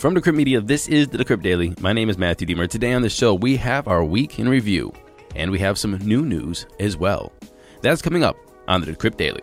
From Decrypt Media, this is the Decrypt Daily. My name is Matthew Diemer. Today on the show, we have our week in review, and we have some new news as well. That's coming up on the Decrypt Daily.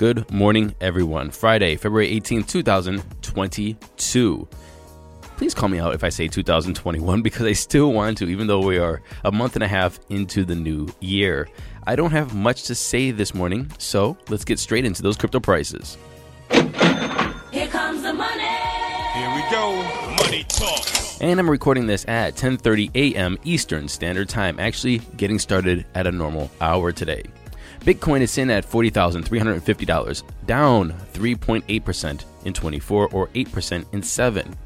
Good morning, everyone. Friday, February 18th, 2022. Please call me out if I say 2021 because I still want to, even though we are a month and a half into the new year. I don't have much to say this morning, so let's get straight into those crypto prices. Here comes the money. Here we go. Money talk. And I'm recording this at 10:30 a.m. Eastern Standard Time, actually getting started at a normal hour today. Bitcoin is sitting at $40,350, down 3.8% in 24 or 8% in 7.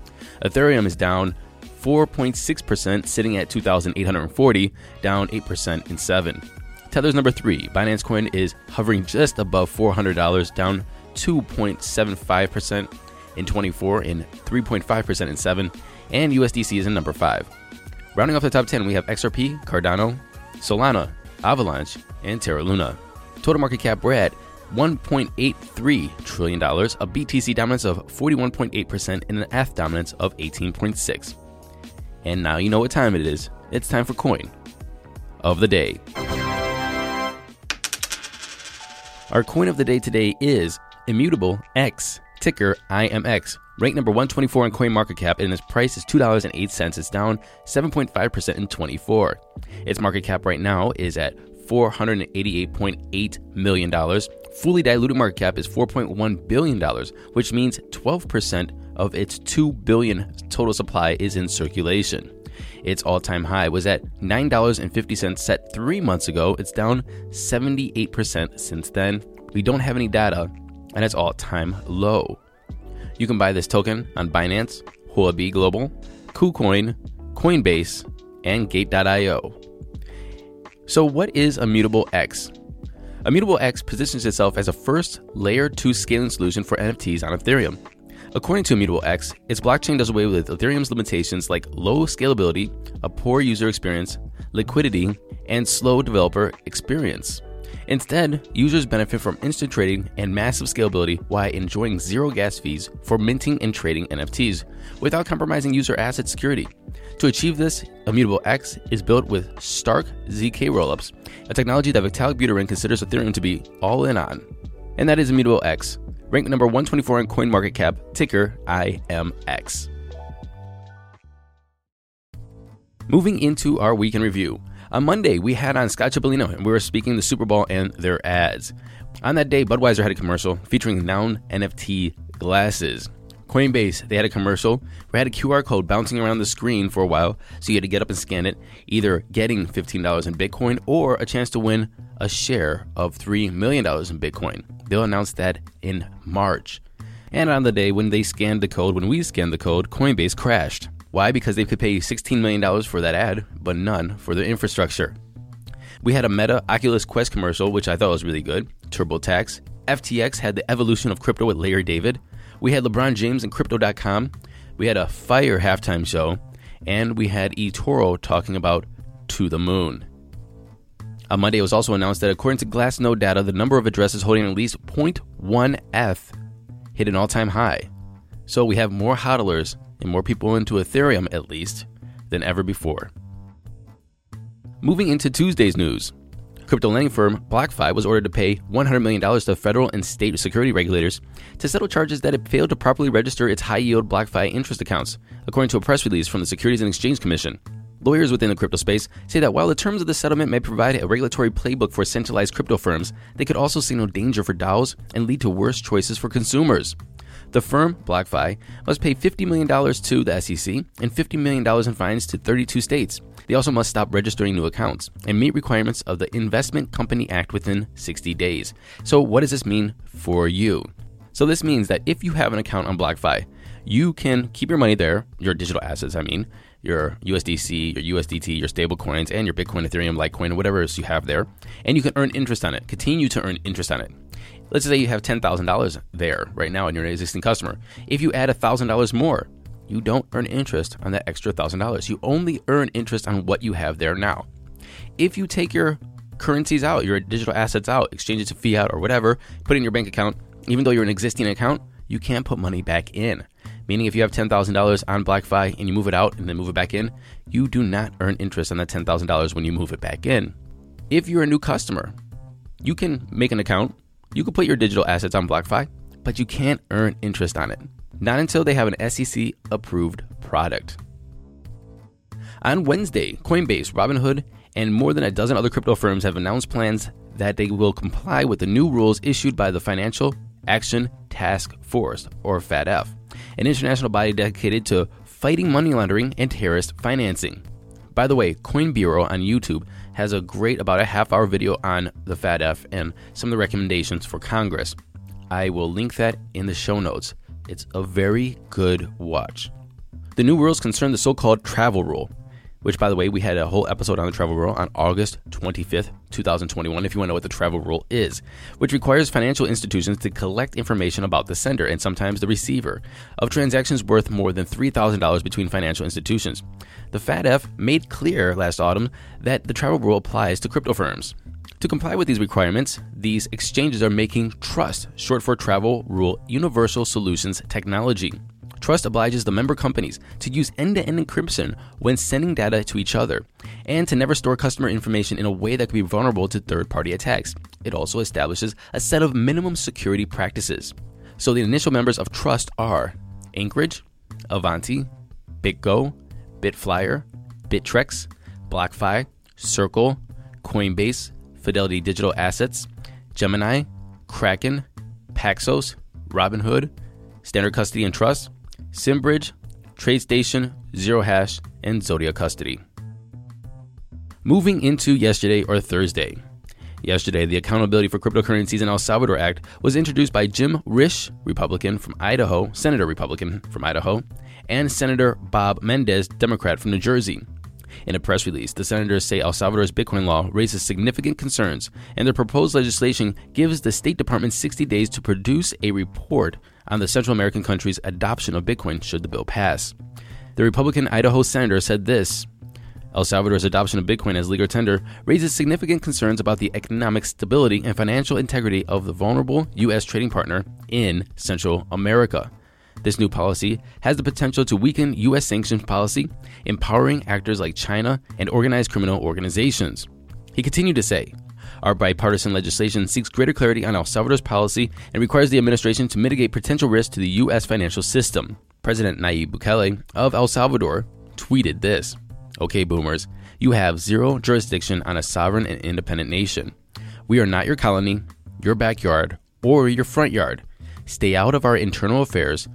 Ethereum is down 4.6%, sitting at 2,840, down 8% in 7. Tether's number 3. Binance Coin is hovering just above $400, down 2.75% in 24 and 3.5% in 7. And USDC is in number 5. Rounding off the top 10, we have XRP, Cardano, Solana, Avalanche, and Terra Luna. Total market cap, we're at $1.83 trillion, a BTC dominance of 41.8%, and an ETH dominance of 18.6. And now you know what time it is. It's time for coin of the day. Our coin of the day today is Immutable X, ticker IMX. Ranked number 124 in CoinMarketCap, and its price is $2.08. It's down 7.5% in 24. Its market cap right now is at $488.8 million. Fully diluted market cap is $4.1 billion, which means 12% of its 2 billion total supply is in circulation. Its all time high was at $9.50 set three months ago. It's down 78% since then. We don't have any data, and it's all time low. You can buy this token on Binance, Huobi Global, KuCoin, Coinbase, and Gate.io. So, what is Immutable X? Immutable X positions itself as a first layer 2 scaling solution for NFTs on Ethereum. According to Immutable X, its blockchain does away with Ethereum's limitations like low scalability, a poor user experience, liquidity, and slow developer experience. Instead, users benefit from instant trading and massive scalability while enjoying zero gas fees for minting and trading NFTs without compromising user asset security. To achieve this, Immutable X is built with Stark ZK rollups, a technology that Vitalik Buterin considers Ethereum to be all in on. And that is Immutable X, ranked number 124 in CoinMarketCap, ticker IMX. Moving into our week in review. On Monday, we had on Scott Cipollino, and we were speaking the Super Bowl and their ads. On that day, Budweiser had a commercial featuring Noun NFT glasses. Coinbase, they had a commercial where had a QR code bouncing around the screen for a while, so you had to get up and scan it, either getting $15 in Bitcoin or a chance to win a share of $3 million in Bitcoin. They'll announce that in March. And on the day when they scanned the code, when we scanned the code, Coinbase crashed. Why? Because they could pay $16 million for that ad, but none for their infrastructure. We had a Meta Oculus Quest commercial, which I thought was really good. TurboTax. FTX had the evolution of crypto with Larry David. We had LeBron James and Crypto.com. We had a Fire halftime show. And we had eToro talking about To the Moon. On Monday, it was also announced that according to Glassnode data, the number of addresses holding at least 0.1F hit an all time high. So we have more hodlers and more people into Ethereum, at least, than ever before. Moving into Tuesday's news. Crypto lending firm BlockFi was ordered to pay $100 million to federal and state security regulators to settle charges that it failed to properly register its high yield BlockFi interest accounts, according to a press release from the Securities and Exchange Commission. Lawyers within the crypto space say that while the terms of the settlement may provide a regulatory playbook for centralized crypto firms, they could also signal danger for DAOs and lead to worse choices for consumers. The firm, BlockFi, must pay $50 million to the SEC and $50 million in fines to 32 states. They also must stop registering new accounts and meet requirements of the Investment Company Act within 60 days. So, what does this mean for you? So, this means that if you have an account on BlockFi, you can keep your money there, your digital assets, I mean, your USDC, your USDT, your stable coins, and your Bitcoin, Ethereum, Litecoin, whatever else you have there, and you can earn interest on it, continue to earn interest on it. Let's say you have $10,000 there right now and you're an existing customer. If you add $1,000 more, you don't earn interest on that extra $1,000. You only earn interest on what you have there now. If you take your currencies out, your digital assets out, exchange it to fiat or whatever, put it in your bank account, even though you're an existing account, you can't put money back in. Meaning, if you have $10,000 on BlockFi and you move it out and then move it back in, you do not earn interest on that $10,000 when you move it back in. If you're a new customer, you can make an account, you can put your digital assets on BlockFi, but you can't earn interest on it. Not until they have an SEC approved product. On Wednesday, Coinbase, Robinhood, and more than a dozen other crypto firms have announced plans that they will comply with the new rules issued by the Financial Action Task Force, or FATF, an international body dedicated to fighting money laundering and terrorist financing. By the way, Coin Bureau on YouTube has a great, about a half hour video on the FATF and some of the recommendations for Congress. I will link that in the show notes. It's a very good watch. The new rules concern the so called travel rule, which, by the way, we had a whole episode on the travel rule on August 25th, 2021, if you want to know what the travel rule is, which requires financial institutions to collect information about the sender and sometimes the receiver of transactions worth more than $3,000 between financial institutions. The FATF made clear last autumn that the travel rule applies to crypto firms. To comply with these requirements, these exchanges are making Trust, short for Travel Rule Universal Solutions Technology. Trust obliges the member companies to use end to end encryption when sending data to each other and to never store customer information in a way that could be vulnerable to third party attacks. It also establishes a set of minimum security practices. So the initial members of Trust are Anchorage, Avanti, BitGo, Bitflyer, Bittrex, BlockFi, Circle, Coinbase, Fidelity Digital Assets, Gemini, Kraken, Paxos, Robinhood, Standard Custody and Trust, Simbridge, TradeStation, Zero Hash, and Zodia Custody. Moving into yesterday or Thursday. Yesterday, the Accountability for Cryptocurrencies in El Salvador Act was introduced by Jim Risch, Republican from Idaho, Senator Republican from Idaho, and Senator Bob Menendez, Democrat from New Jersey. In a press release, the senators say El Salvador's Bitcoin law raises significant concerns, and the proposed legislation gives the State Department 60 days to produce a report on the Central American country's adoption of Bitcoin should the bill pass. The Republican Idaho senator said this El Salvador's adoption of Bitcoin as legal tender raises significant concerns about the economic stability and financial integrity of the vulnerable U.S. trading partner in Central America. This new policy has the potential to weaken U.S. sanctions policy, empowering actors like China and organized criminal organizations. He continued to say, Our bipartisan legislation seeks greater clarity on El Salvador's policy and requires the administration to mitigate potential risks to the U.S. financial system. President Nayib Bukele of El Salvador tweeted this Okay, boomers, you have zero jurisdiction on a sovereign and independent nation. We are not your colony, your backyard, or your front yard. Stay out of our internal affairs.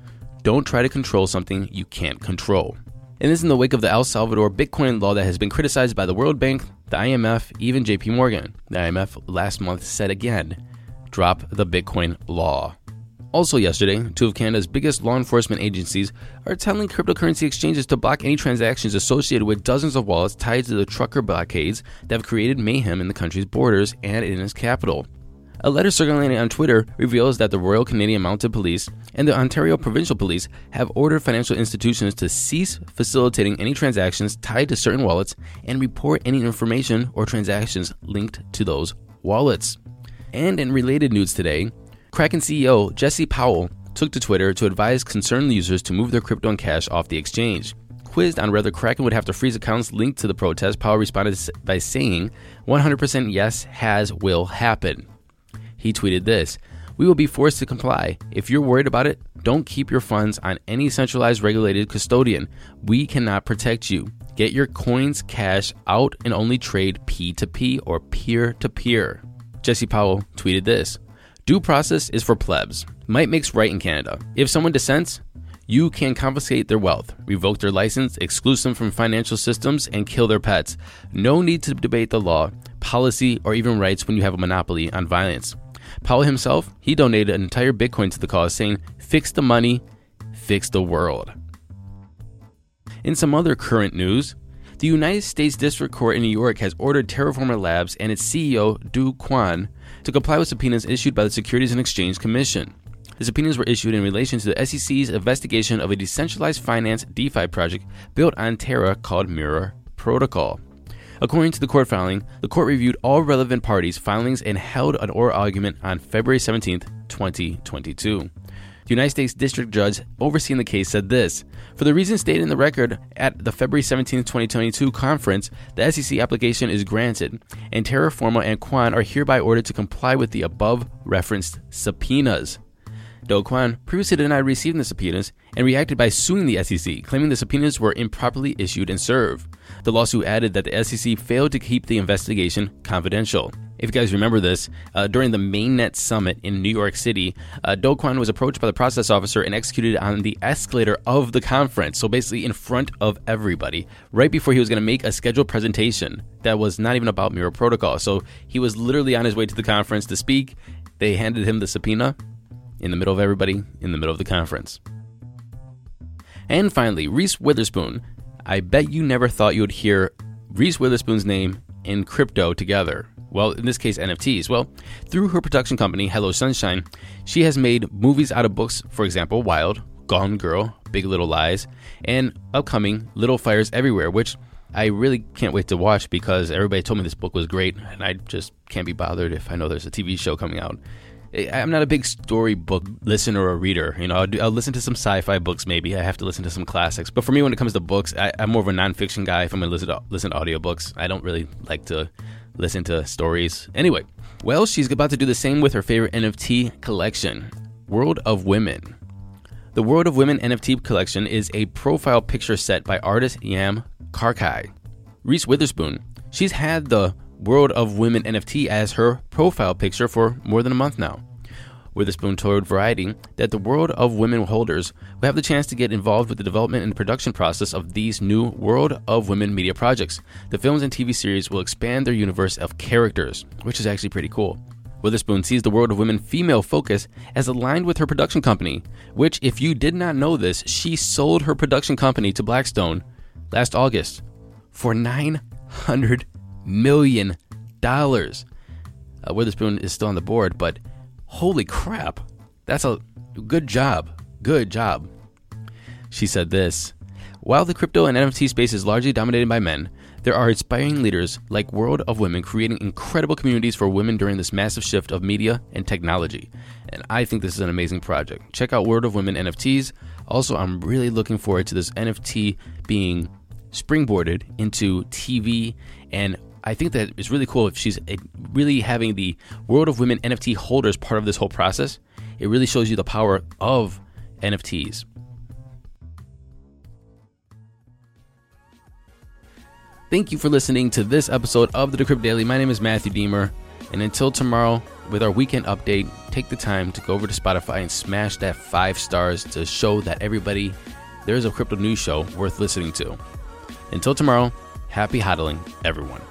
Don't try to control something you can't control. And this in the wake of the El Salvador Bitcoin law that has been criticized by the World Bank, the IMF, even JP Morgan. The IMF last month said again drop the Bitcoin law. Also, yesterday, two of Canada's biggest law enforcement agencies are telling cryptocurrency exchanges to block any transactions associated with dozens of wallets tied to the trucker blockades that have created mayhem in the country's borders and in its capital. A letter circulating on Twitter reveals that the Royal Canadian Mounted Police and the Ontario Provincial Police have ordered financial institutions to cease facilitating any transactions tied to certain wallets and report any information or transactions linked to those wallets. And in related news today, Kraken CEO Jesse Powell took to Twitter to advise concerned users to move their crypto and cash off the exchange. Quizzed on whether Kraken would have to freeze accounts linked to the protest, Powell responded by saying, 100% yes, has, will happen. He tweeted this We will be forced to comply. If you're worried about it, don't keep your funds on any centralized regulated custodian. We cannot protect you. Get your coins, cash out, and only trade P2P or peer to peer. Jesse Powell tweeted this Due process is for plebs. Might makes right in Canada. If someone dissents, you can confiscate their wealth, revoke their license, exclude them from financial systems, and kill their pets. No need to debate the law, policy, or even rights when you have a monopoly on violence. Powell himself, he donated an entire Bitcoin to the cause, saying, Fix the money, fix the world. In some other current news, the United States District Court in New York has ordered Terraform Labs and its CEO, Do Kwon, to comply with subpoenas issued by the Securities and Exchange Commission. The subpoenas were issued in relation to the SEC's investigation of a decentralized finance DeFi project built on Terra called Mirror Protocol. According to the court filing, the court reviewed all relevant parties' filings and held an oral argument on February 17, 2022. The United States District Judge overseeing the case said this For the reasons stated in the record at the February 17, 2022 conference, the SEC application is granted, and Terraform and Kwon are hereby ordered to comply with the above referenced subpoenas. Do Kwon previously denied receiving the subpoenas and reacted by suing the SEC, claiming the subpoenas were improperly issued and served. The lawsuit added that the SEC failed to keep the investigation confidential. If you guys remember this, uh, during the Mainnet Summit in New York City, uh, Do Kwon was approached by the process officer and executed on the escalator of the conference. So basically, in front of everybody, right before he was going to make a scheduled presentation that was not even about Mirror Protocol. So he was literally on his way to the conference to speak. They handed him the subpoena in the middle of everybody, in the middle of the conference. And finally, Reese Witherspoon. I bet you never thought you would hear Reese Witherspoon's name in crypto together. Well, in this case, NFTs. Well, through her production company, Hello Sunshine, she has made movies out of books, for example, Wild, Gone Girl, Big Little Lies, and upcoming Little Fires Everywhere, which I really can't wait to watch because everybody told me this book was great, and I just can't be bothered if I know there's a TV show coming out. I'm not a big storybook listener or reader. You know, I'll, do, I'll, listen to some sci-fi books. Maybe I have to listen to some classics. But for me, when it comes to books, I, am more of a nonfiction guy. If I'm gonna listen to listen to audiobooks, I don't really like to listen to stories. Anyway, well, she's about to do the same with her favorite NFT collection, World of Women. The World of Women NFT collection is a profile picture set by artist Yam Karkai. Reese Witherspoon, she's had the World of Women NFT as her profile picture for more than a month now. Witherspoon told Variety that the World of Women holders will have the chance to get involved with the development and production process of these new World of Women media projects. The films and TV series will expand their universe of characters, which is actually pretty cool. Witherspoon sees the World of Women female focus as aligned with her production company, which, if you did not know this, she sold her production company to Blackstone last August for 900 million dollars. Uh, Witherspoon is still on the board, but holy crap, that's a good job. Good job. She said this While the crypto and NFT space is largely dominated by men, there are inspiring leaders like World of Women creating incredible communities for women during this massive shift of media and technology. And I think this is an amazing project. Check out World of Women NFTs. Also, I'm really looking forward to this NFT being springboarded into TV and I think that it's really cool if she's eh, really having the World of Women NFT holders part of this whole process. It really shows you the power of NFTs. Thank you for listening to this episode of the Decrypt Daily. My name is Matthew Diemer. And until tomorrow, with our weekend update, take the time to go over to Spotify and smash that five stars to show that everybody there is a crypto news show worth listening to. Until tomorrow, happy hodling, everyone.